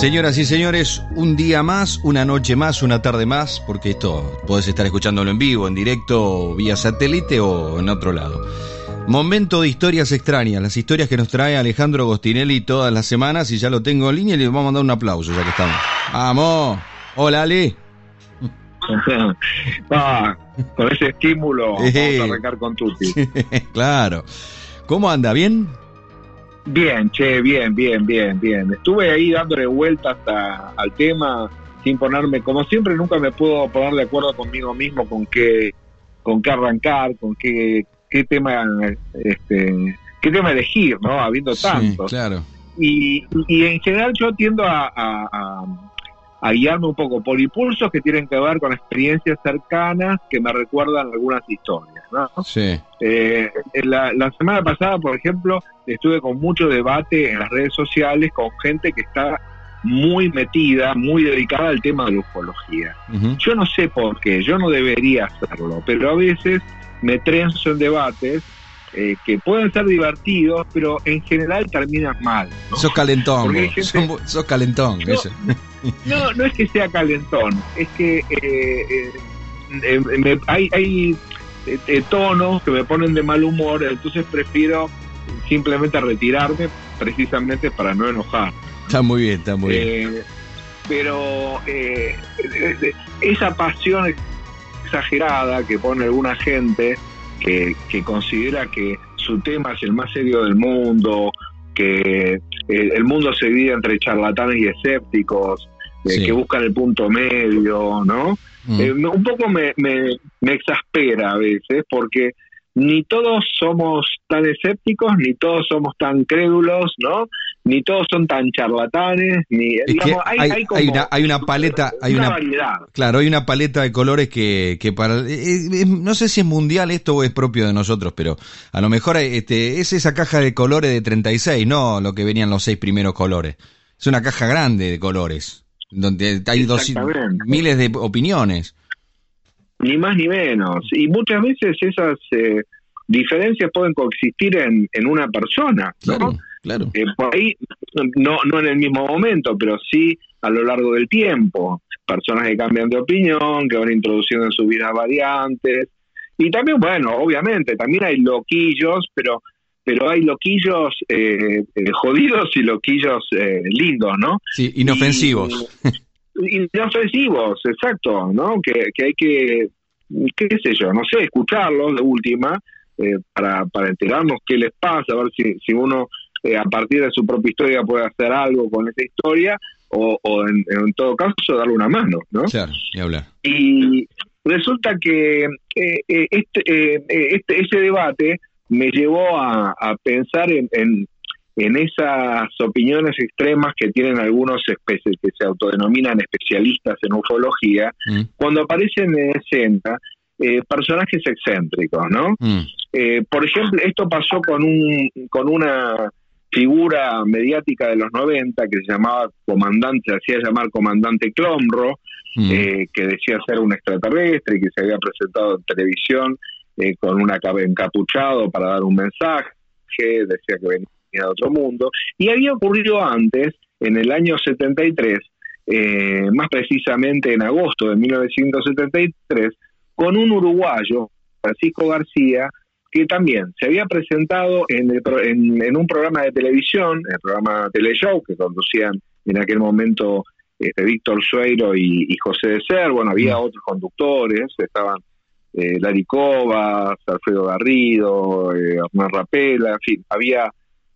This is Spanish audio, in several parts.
Señoras y señores, un día más, una noche más, una tarde más, porque esto podés estar escuchándolo en vivo, en directo, vía satélite o en otro lado. Momento de historias extrañas, las historias que nos trae Alejandro Gostinelli todas las semanas y ya lo tengo en línea y le vamos a dar un aplauso ya que estamos. ¡Vamos! Hola Ale. Ah, con ese estímulo vamos a arrancar con Tuti. claro. ¿Cómo anda? ¿Bien? Bien, che, bien, bien, bien, bien. Estuve ahí dándole vueltas al tema sin ponerme, como siempre, nunca me puedo poner de acuerdo conmigo mismo con qué, con qué arrancar, con qué, qué tema, este, qué tema elegir, ¿no? Habiendo tantos. claro. Y, y en general yo tiendo a, a guiarme un poco por impulsos que tienen que ver con experiencias cercanas que me recuerdan algunas historias. ¿No? Sí. Eh, la, la, semana pasada, por ejemplo, estuve con mucho debate en las redes sociales con gente que está muy metida, muy dedicada al tema de la ufología. Yo no sé por qué, yo no debería hacerlo, pero a veces me trenzo en debates eh, que pueden ser divertidos, pero en general terminan mal. ¿no? Sos calentón, sos calentón. No, no, es que sea calentón, es que eh, eh, hay, hay tonos que me ponen de mal humor, entonces prefiero simplemente retirarme precisamente para no enojar. Está muy bien, está muy bien. Pero esa pasión exagerada que pone alguna gente, que, considera que su tema es el más serio del mundo, que el, mundo se divide entre charlatanes y escépticos, eh, que buscan el punto medio, ¿no? Mm. Eh, un poco me, me, me exaspera a veces porque ni todos somos tan escépticos, ni todos somos tan crédulos, ¿no? Ni todos son tan charlatanes, ni hay, hay, una, paleta, hay una, variedad. Claro, hay una paleta de colores que, que para eh, eh, no sé si es mundial esto o es propio de nosotros, pero a lo mejor este es esa caja de colores de 36, no lo que venían los seis primeros colores. Es una caja grande de colores, donde hay dos, miles de opiniones ni más ni menos. Y muchas veces esas eh, diferencias pueden coexistir en, en una persona. Claro, claro. Eh, por ahí, no, no en el mismo momento, pero sí a lo largo del tiempo. Personas que cambian de opinión, que van introduciendo en su vida variantes. Y también, bueno, obviamente, también hay loquillos, pero pero hay loquillos eh, jodidos y loquillos lindos, ¿no? Sí, inofensivos. inofensivos, exacto, ¿no? Que, que hay que, qué sé yo, no sé, escucharlos de última eh, para, para enterarnos qué les pasa, a ver si, si uno eh, a partir de su propia historia puede hacer algo con esa historia o, o en, en, todo caso darle una mano, ¿no? Claro, y hablar. Y resulta que eh, este, este, ese debate me llevó a, a pensar en, en, en esas opiniones extremas que tienen algunos especies que se autodenominan especialistas en ufología, mm. cuando aparecen en escena eh, personajes excéntricos, ¿no? Mm. Eh, por ejemplo, esto pasó con un con una figura mediática de los 90 que se llamaba comandante, se hacía llamar comandante Clomro, mm. eh, que decía ser un extraterrestre y que se había presentado en televisión con una encapuchado para dar un mensaje, decía que venía de otro mundo. Y había ocurrido antes, en el año 73, eh, más precisamente en agosto de 1973, con un uruguayo, Francisco García, que también se había presentado en, en, un programa de televisión, el programa Teleshow, que conducían en aquel momento este, Víctor Sueiro y, José de Ser, bueno, había mm. otros conductores, estaban eh, Larry Cobas, Alfredo Garrido, eh, Hernán Rapela, en fin, había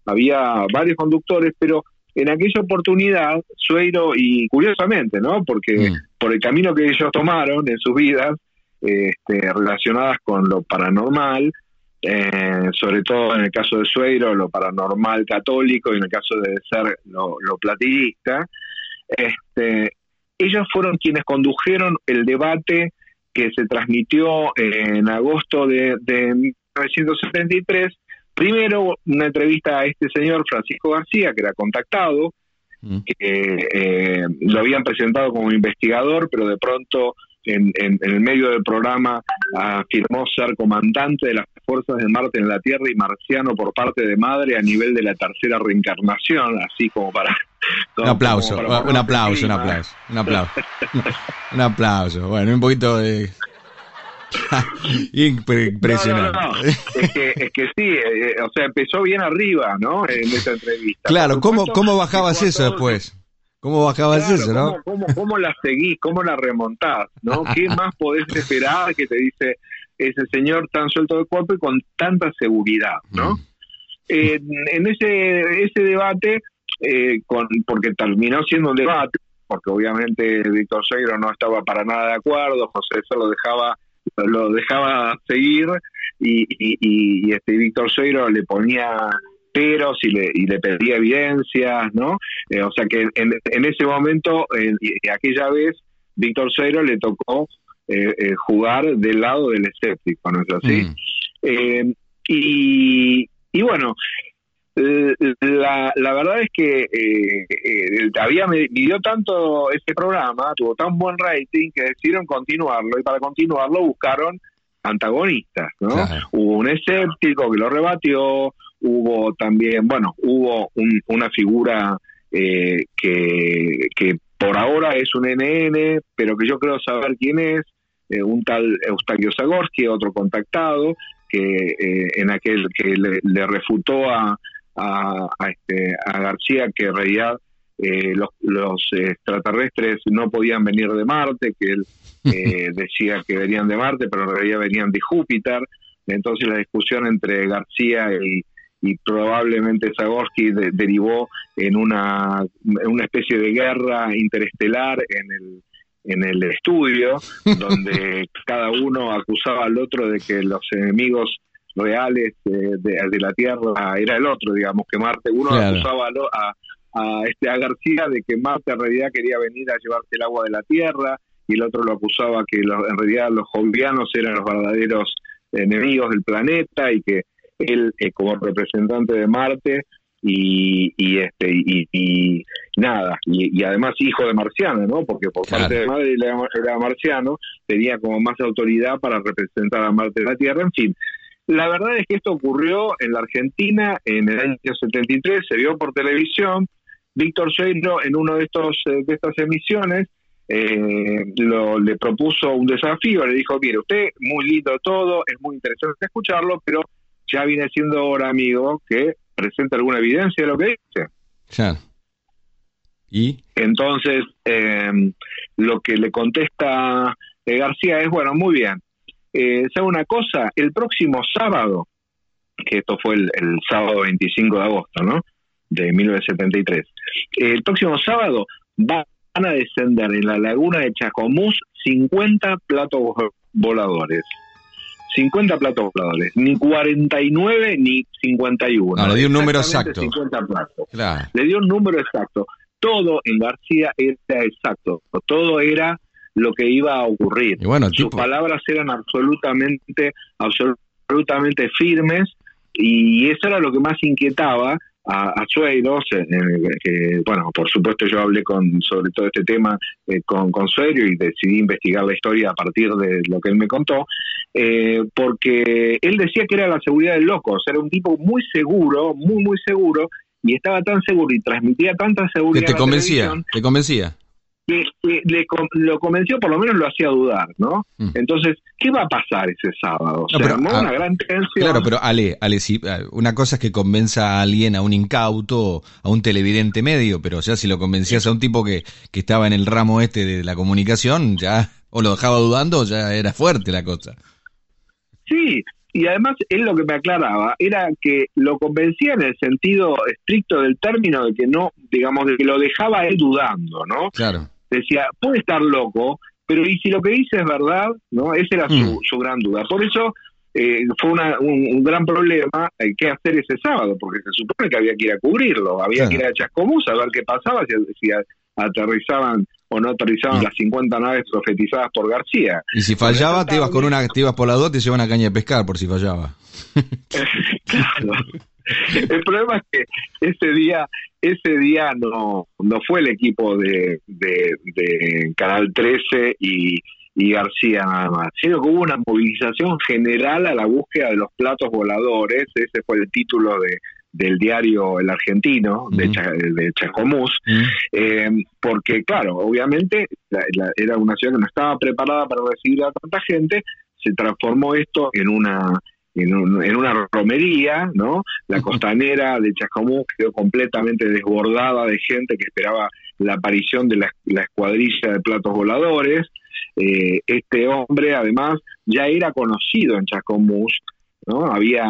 había varios conductores, pero en aquella oportunidad, Sueiro, y curiosamente, ¿no? Porque mm. por el camino que ellos tomaron en sus vidas, este, relacionadas con lo paranormal, eh, sobre todo en el caso de Sueiro, lo paranormal católico, y en el caso de ser lo, lo platillista, este, ellos fueron quienes condujeron el debate que se transmitió en agosto de, de 1973 Primero, una entrevista a este señor Francisco García, que era contactado, mm. que eh, lo habían presentado como investigador, pero de pronto en, el medio del programa afirmó ser comandante de las fuerzas de Marte en la Tierra y marciano por parte de madre a nivel de la tercera reencarnación, así como para un aplauso, un aplauso, un aplauso, un aplauso, un aplauso. Bueno, un poquito de... Impresionante. Es, que, es que sí, eh, o sea, empezó bien arriba, ¿no? En esta entrevista. Claro, ¿cómo, cómo bajabas eso después? ¿Cómo bajabas eso, no? ¿cómo, cómo, la seguís? ¿Cómo la remontás? ¿no? ¿Qué más podés esperar que te dice ese señor tan suelto de cuerpo y con tanta seguridad, ¿no? Mm. en ese, ese debate, eh, con, porque terminó siendo un debate, porque obviamente Víctor Segro no estaba para nada de acuerdo, José eso lo dejaba lo dejaba seguir y, y, este Víctor Segro le ponía peros y le, y le pedía evidencias, ¿no? Eh, o sea que en, en ese momento, en, aquella vez, Víctor Segro le tocó eh, eh, jugar del lado del escéptico, ¿no es así? Mm. Eh, y, y, bueno, la, la verdad es que había midió tanto este programa, tuvo tan buen rating que decidieron continuarlo y para continuarlo buscaron antagonistas, ¿no? Hubo un escéptico que lo rebatió, hubo también, bueno, hubo una figura que, que por ahora es un NN, pero que yo creo saber quién es, eh, un tal Eustaquio Zagorski, otro contactado, que eh, en aquel que le, refutó a, a, este, a García que en realidad eh, los, los, extraterrestres no podían venir de Marte, que él decía que venían de Marte, pero en realidad venían de Júpiter. Entonces la discusión entre García y, y probablemente Zagorski derivó en una, en una especie de guerra interestelar en el en el estudio, donde cada uno acusaba al otro de que los enemigos reales de, de, la Tierra era el otro, digamos, que Marte, uno acusaba a, a, este, a García de que Marte en realidad quería venir a llevarse el agua de la Tierra, y el otro lo acusaba que en realidad los jovianos eran los verdaderos enemigos del planeta y que él, eh, como representante de Marte, y, y este y, nada y, además hijo de marciano no porque por parte de madre era, marciano tenía como más autoridad para representar a Marte de la Tierra en fin la verdad es que esto ocurrió en la Argentina en el año 73 se vio por televisión Víctor Seiro en uno de estos eh, de estas emisiones eh, lo, le propuso un desafío le dijo mire usted muy lindo todo es muy interesante escucharlo pero ya viene siendo ahora amigo que presenta alguna evidencia de lo que dice. Ya. ¿Y? Entonces, em, lo que le contesta eh, García es, bueno, muy bien, eh, ¿sabe una cosa? El próximo sábado, que esto fue el, sábado 25 de agosto, ¿no? De 1973, el próximo sábado van a descender en la laguna de Chacomús 50 platos voladores. 50 platos voladores, ni 49 ni 51. No, le dio un número exacto. Le dio un número exacto. Todo en García era exacto, todo era lo que iba a ocurrir. Sus palabras eran absolutamente, absolutamente firmes y eso era lo que más inquietaba a, a Sueiros, que bueno, por supuesto yo hablé con sobre todo este tema eh, con, con Sueiro y decidí investigar la historia a partir de lo que él me contó, eh, porque él decía que era la seguridad del loco, o sea, era un tipo muy seguro, muy, muy seguro, y estaba tan seguro y transmitía tanta seguridad. Que te convencía, te convencía que, le, lo convenció, por lo menos lo hacía dudar, ¿no? Mm. Entonces, ¿qué va a pasar ese sábado? Se armó una gran tensión. Claro, pero Ale, Ale, si, una cosa es que convenza a alguien, a un incauto, a un televidente medio, pero ya si lo convencías a un tipo que, que estaba en el ramo este de la comunicación, ya o lo dejaba dudando, ya era fuerte la cosa. Sí, y además él lo que me aclaraba era que lo convencía en el sentido estricto del término de que no, digamos, de que lo dejaba él dudando, ¿no? Claro decía, puede estar loco, pero ¿y si lo que dice es verdad? ¿no? Esa era su, mm. su gran duda. Por eso eh, fue un, gran problema eh, qué hacer ese sábado, porque se supone que había que ir a cubrirlo, había que ir a Chascomús a ver qué pasaba, si, aterrizaban o no aterrizaban las 50 naves profetizadas por García. Y si fallaba, te ibas con una, te ibas por la dos, te llevan una caña de pescar por si fallaba. claro. El problema es que ese día, ese día no, no fue el equipo de, de, Canal 13 y, y García nada más, sino que hubo una movilización general a la búsqueda de los platos voladores, ese fue el título de, del diario El Argentino, de, de Chascomús, eh, porque claro, obviamente era una ciudad que no estaba preparada para recibir a tanta gente, se transformó esto en una en, una romería, ¿no? La costanera de Chascomús quedó completamente desbordada de gente que esperaba la aparición de la, escuadrilla de platos voladores. Eh, este hombre, además, ya era conocido en Chascomús, ¿no? Había,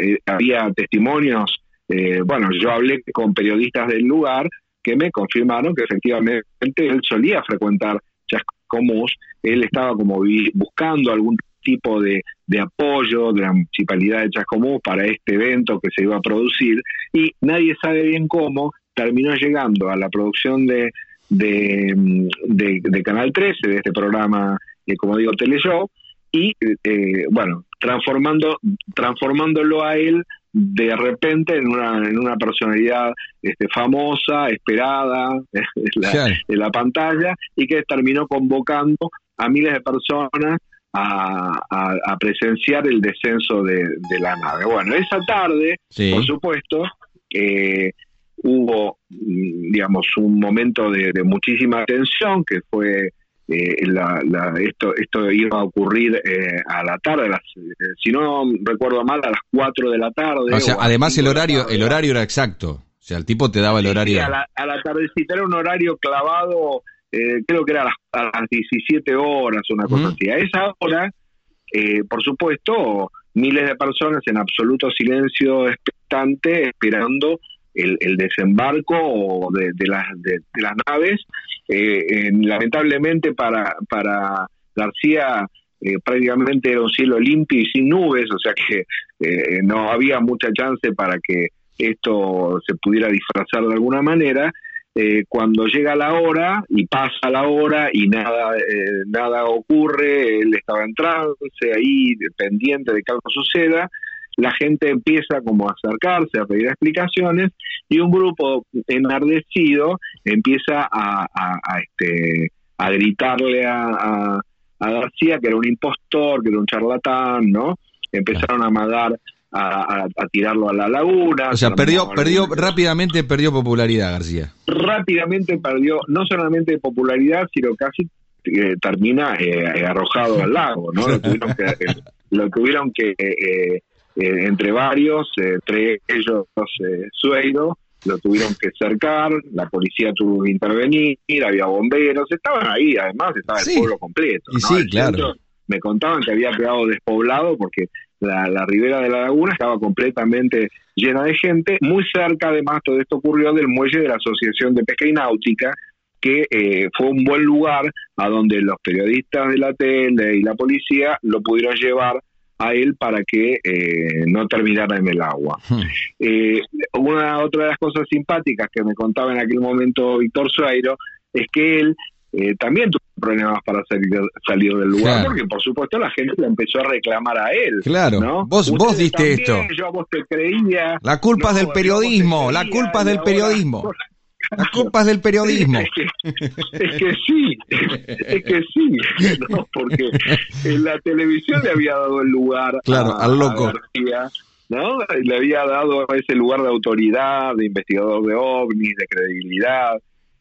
eh, había testimonios, eh, bueno, yo hablé con periodistas del lugar que me confirmaron que efectivamente él solía frecuentar Chascomús, él estaba como buscando algún tipo de, apoyo de la municipalidad de Chascomús para este evento que se iba a producir y nadie sabe bien cómo terminó llegando a la producción de, de, Canal 13, de este programa, eh, como digo, Teleshow, y eh, bueno, transformando, transformándolo a él de repente en una, en una personalidad este, famosa, esperada en la, en la pantalla, y que terminó convocando a miles de personas a, presenciar el descenso de, la nave. Bueno, esa tarde, por supuesto, eh, hubo, mm, digamos, un momento de, muchísima tensión que fue eh, esto esto iba a ocurrir eh, a la tarde, las, si no recuerdo mal, a las 4 de la tarde. O sea, además el horario el horario era exacto. O sea, el tipo te daba el horario. a, la, a la tardecita era un horario clavado eh, creo que era a las, 17 horas, una cosa así. A esa hora, eh, por supuesto, miles de personas en absoluto silencio expectante, esperando el, desembarco de, las, de, las naves. Eh, lamentablemente para, para García prácticamente era un cielo limpio y sin nubes, o sea que no había mucha chance para que esto se pudiera disfrazar de alguna manera eh, cuando llega la hora y pasa la hora y nada eh, nada ocurre, él estaba en trance ahí pendiente de que algo suceda, la gente empieza como a acercarse, a pedir explicaciones y un grupo enardecido empieza a, este, a gritarle a, a García que era un impostor, que era un charlatán, ¿no? Empezaron a mandar a, tirarlo a la laguna. O sea, perdió, perdió rápidamente perdió popularidad García. Rápidamente perdió no solamente popularidad, sino casi eh, termina eh, arrojado al lago, ¿no? Lo tuvieron que, eh, lo tuvieron que entre varios, entre ellos Sueiro, lo tuvieron que cercar, la policía tuvo que intervenir, había bomberos, estaban ahí, además estaba el pueblo completo. sí, claro. me contaban que había quedado despoblado porque la, ribera de la laguna estaba completamente llena de gente, muy cerca además todo esto ocurrió del muelle de la Asociación de Pesca y Náutica, que eh, fue un buen lugar a donde los periodistas de la tele y la policía lo pudieron llevar a él para que eh, no terminara en el agua. Hmm. Eh, una otra de las cosas simpáticas que me contaba en aquel momento Víctor Suairo es que él eh, también tuvo problemas para salir, salir del lugar, porque por supuesto la gente le empezó a reclamar a él. Claro, ¿no? vos, vos diste esto. Yo a vos te creía. La culpa es del periodismo, la culpa es del periodismo. La culpa es del periodismo. Es que, sí, es que sí, porque en la televisión le había dado el lugar claro, al loco. ¿no? Le había dado ese lugar de autoridad, de investigador de ovnis, de credibilidad.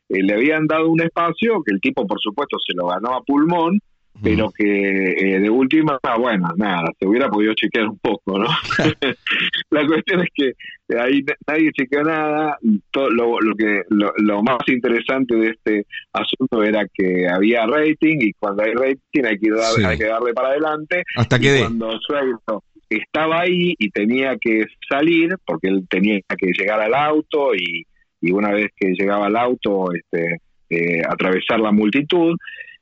Eh, le habían dado un espacio que el tipo, por supuesto, se lo ganó a pulmón, pero que eh, de última, bueno, nada, se hubiera podido chequear un poco, ¿no? la cuestión es que ahí nadie chequeó nada, todo lo, lo que lo, más interesante de este asunto era que había rating y cuando hay rating hay que, hay que darle para adelante. Hasta que cuando Sueldo estaba ahí y tenía que salir, porque él tenía que llegar al auto y y una vez que llegaba al auto, este, eh, atravesar la multitud,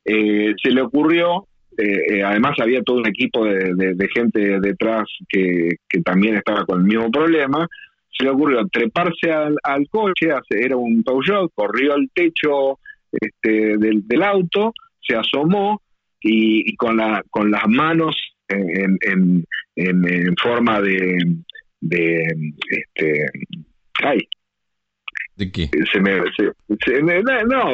eh, se le ocurrió, eh, además había todo un equipo de, gente detrás que, también estaba con el mismo problema, se le ocurrió treparse al, coche, era un Peugeot, corrió al techo este, del, auto, se asomó y, con, la, con las manos en, en, en, forma de, de este, ay, ¿De qué? Se me, no,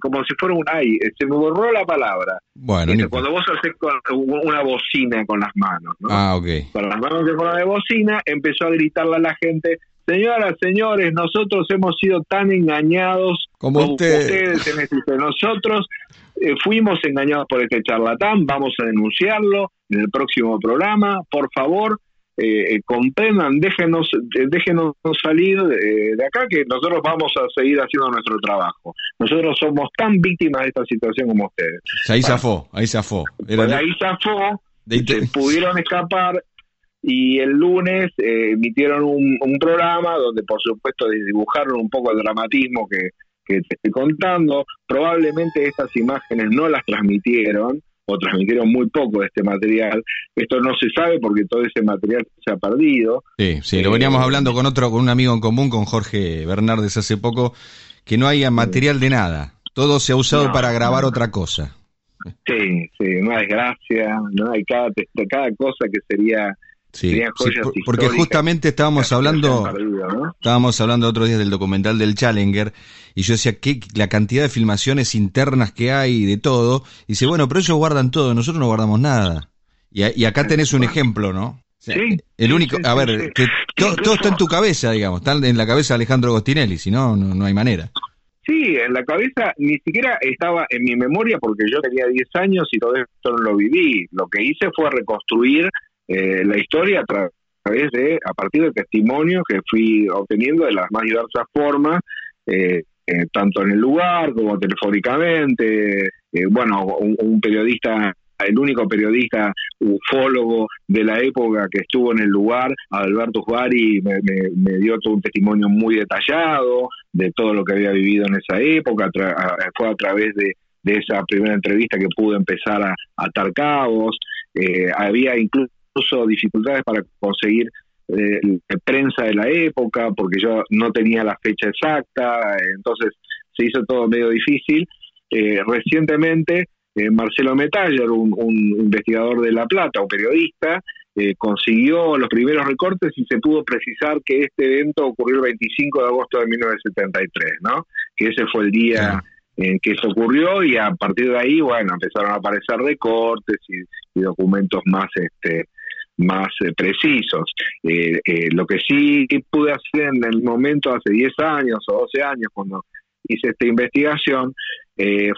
como si fuera un ay, se me borró la palabra. Bueno, cuando vos haces una bocina con las manos, ¿no? Ah, ok. Con las manos de forma de bocina, empezó a gritarle a la gente, señoras, señores, nosotros hemos sido tan engañados como, ustedes. en este, nosotros eh, fuimos engañados por este charlatán, vamos a denunciarlo en el próximo programa, por favor, eh, eh, comprendan, déjenos, déjenos salir de, acá que nosotros vamos a seguir haciendo nuestro trabajo. Nosotros somos tan víctimas de esta situación como ustedes. Ahí zafó, ahí zafó. Pues ahí zafó, se pudieron escapar y el lunes eh, emitieron un, programa donde por supuesto dibujaron un poco el dramatismo que, que te estoy contando. Probablemente estas imágenes no las transmitieron, o transmitieron muy poco de este material. Esto no se sabe porque todo ese material se ha perdido. Sí, sí, lo veníamos eh, hablando con otro, con un amigo en común, con Jorge Bernardes hace poco, que no hay material de nada. Todo se ha usado para grabar otra cosa. Sí, sí, una desgracia, no hay cada, cada cosa que sería Sí, porque justamente estábamos hablando, estábamos hablando otro día del documental del Challenger y yo decía que la cantidad de filmaciones internas que hay de todo. Y dice, bueno, pero ellos guardan todo, nosotros no guardamos nada. Y, acá tenés un ejemplo, ¿no? sí. El único, a ver, que todo está en tu cabeza, digamos, está en la cabeza de Alejandro Gostinelli, si no, no, hay manera. Sí, en la cabeza ni siquiera estaba en mi memoria porque yo tenía 10 años y todo esto no lo viví. Lo que hice fue reconstruir eh, la historia a través de, a partir de testimonios que fui obteniendo de las más diversas formas, eh, eh, tanto en el lugar como telefónicamente, bueno, un, periodista el único periodista ufólogo de la época que estuvo en el lugar, Alberto Juari, me, me, dio todo un testimonio muy detallado de todo lo que había vivido en esa época, fue a través de, de, esa primera entrevista que pude empezar a atar cabos, había incluso dificultades para conseguir eh, prensa de la época, porque yo no tenía la fecha exacta, entonces se hizo todo medio difícil. Eh, recientemente, eh, Marcelo Metaller, un, investigador de La Plata, un periodista, consiguió los primeros recortes y se pudo precisar que este evento ocurrió el 25 de agosto de 1973, ¿no? Que ese fue el día en que eso ocurrió y a partir de ahí, bueno, empezaron a aparecer recortes y, y documentos más este más eh, precisos. Eh, eh, lo que sí pude hacer en el momento, hace 10 años o 12 años, cuando hice esta investigación,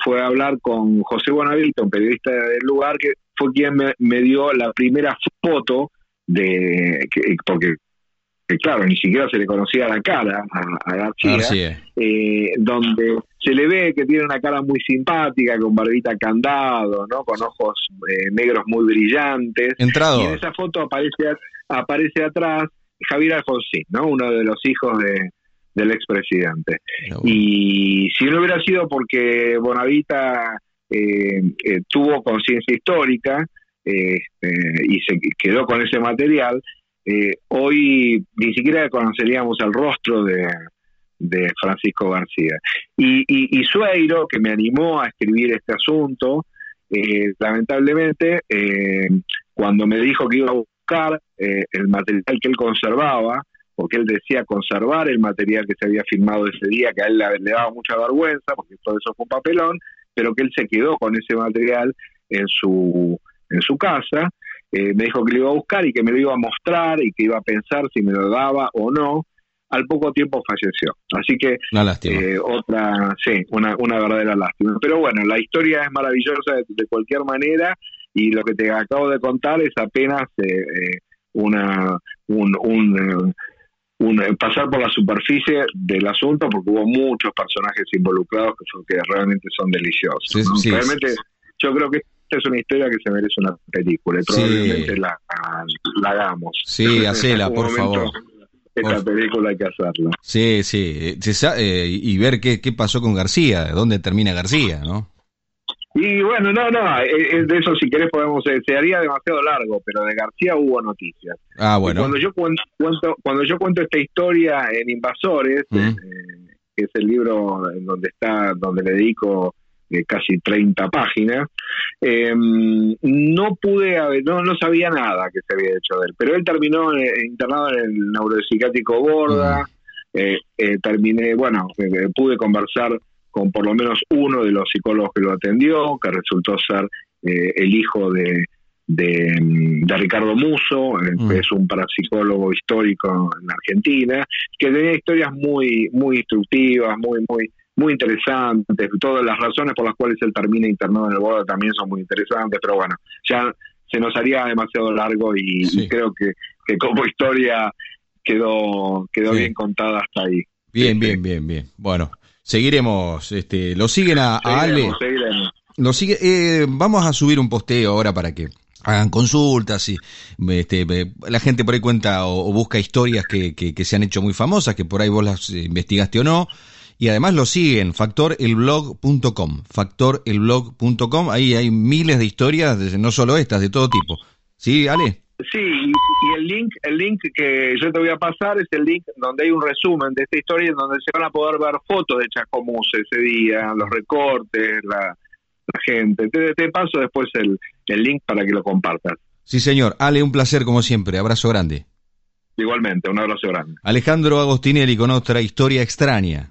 fue hablar con José Bonavita, un periodista del lugar, que fue quien me, me dio la primera foto de, que, porque claro, ni siquiera se le conocía la cara a, García, eh, donde se le ve que tiene una cara muy simpática, con barbita candado, ¿no? Con ojos eh, negros muy brillantes. Entrado. Y en esa foto aparece, aparece atrás Javier Alfonsín, ¿no? Uno de los hijos de, del expresidente. Y si no hubiera sido porque Bonavita eh, tuvo conciencia histórica y se quedó con ese material, eh, hoy ni siquiera conoceríamos el rostro de, Francisco García. Y, y, Sueiro, que me animó a escribir este asunto, eh, lamentablemente, eh, cuando me dijo que iba a buscar el material que él conservaba, porque él decía conservar el material que se había filmado ese día, que a él le, le daba mucha vergüenza, porque todo eso fue un papelón, pero que él se quedó con ese material en su, en su casa, eh, me dijo que lo iba a buscar y que me lo iba a mostrar y que iba a pensar si me lo daba o no. Al poco tiempo falleció. Así que eh, otra, sí, una, una verdadera lástima. Pero bueno, la historia es maravillosa de, cualquier manera y lo que te acabo de contar es apenas eh, una un, un, un, pasar por la superficie del asunto porque hubo muchos personajes involucrados que, que realmente son deliciosos. realmente yo creo que es una historia que se merece una película y probablemente la, hagamos. Sí, hacela, por favor. Esta película hay que hacerla. Sí, sí, eh, y ver qué, qué pasó con García, dónde termina García, ¿no? Y bueno, no, no, eh, eh, de eso si querés podemos, se haría demasiado largo, pero de García hubo noticias. Ah, bueno. cuando yo cuento, cuando yo cuento esta historia en Invasores, que es el libro en donde está, donde le dedico casi 30 páginas, eh, no pude, no, no sabía nada que se había hecho de él, pero él terminó eh, internado en el neuropsiquiátrico Borda, eh, terminé, bueno, pude conversar con por lo menos uno de los psicólogos que lo atendió, que resultó ser el hijo de, de, de Ricardo Muso, eh, que es un parapsicólogo histórico en Argentina, que tenía historias muy, muy instructivas, muy, muy, muy interesantes. Todas las razones por las cuales él termina internado en el Boda también son muy interesantes, pero bueno, ya se nos haría demasiado largo y, Sí. y creo que, que como historia quedó, quedó bien contada hasta ahí. Bien, Sí, bien, bien, bien. Bueno, seguiremos. Este, lo siguen a, a Ale. Seguiremos. Lo sigue, eh, vamos a subir un posteo ahora para que hagan consultas y este, la gente por ahí cuenta o, o busca historias que, que, que se han hecho muy famosas, que por ahí vos las eh, investigaste o no. Y además lo siguen, factorelblog.com, factorelblog.com, ahí hay miles de historias, no solo estas, de todo tipo. ¿Sí, Ale? Sí, y, y el link, el link que yo te voy a pasar es el link donde hay un resumen de esta historia en donde se van a poder ver fotos de Chascomús ese día, los recortes, la, la gente. Te, te paso después el, el link para que lo compartas. Sí, señor. Ale, un placer como siempre. Abrazo grande. Igualmente, un abrazo grande. Alejandro Agostinelli con otra historia extraña.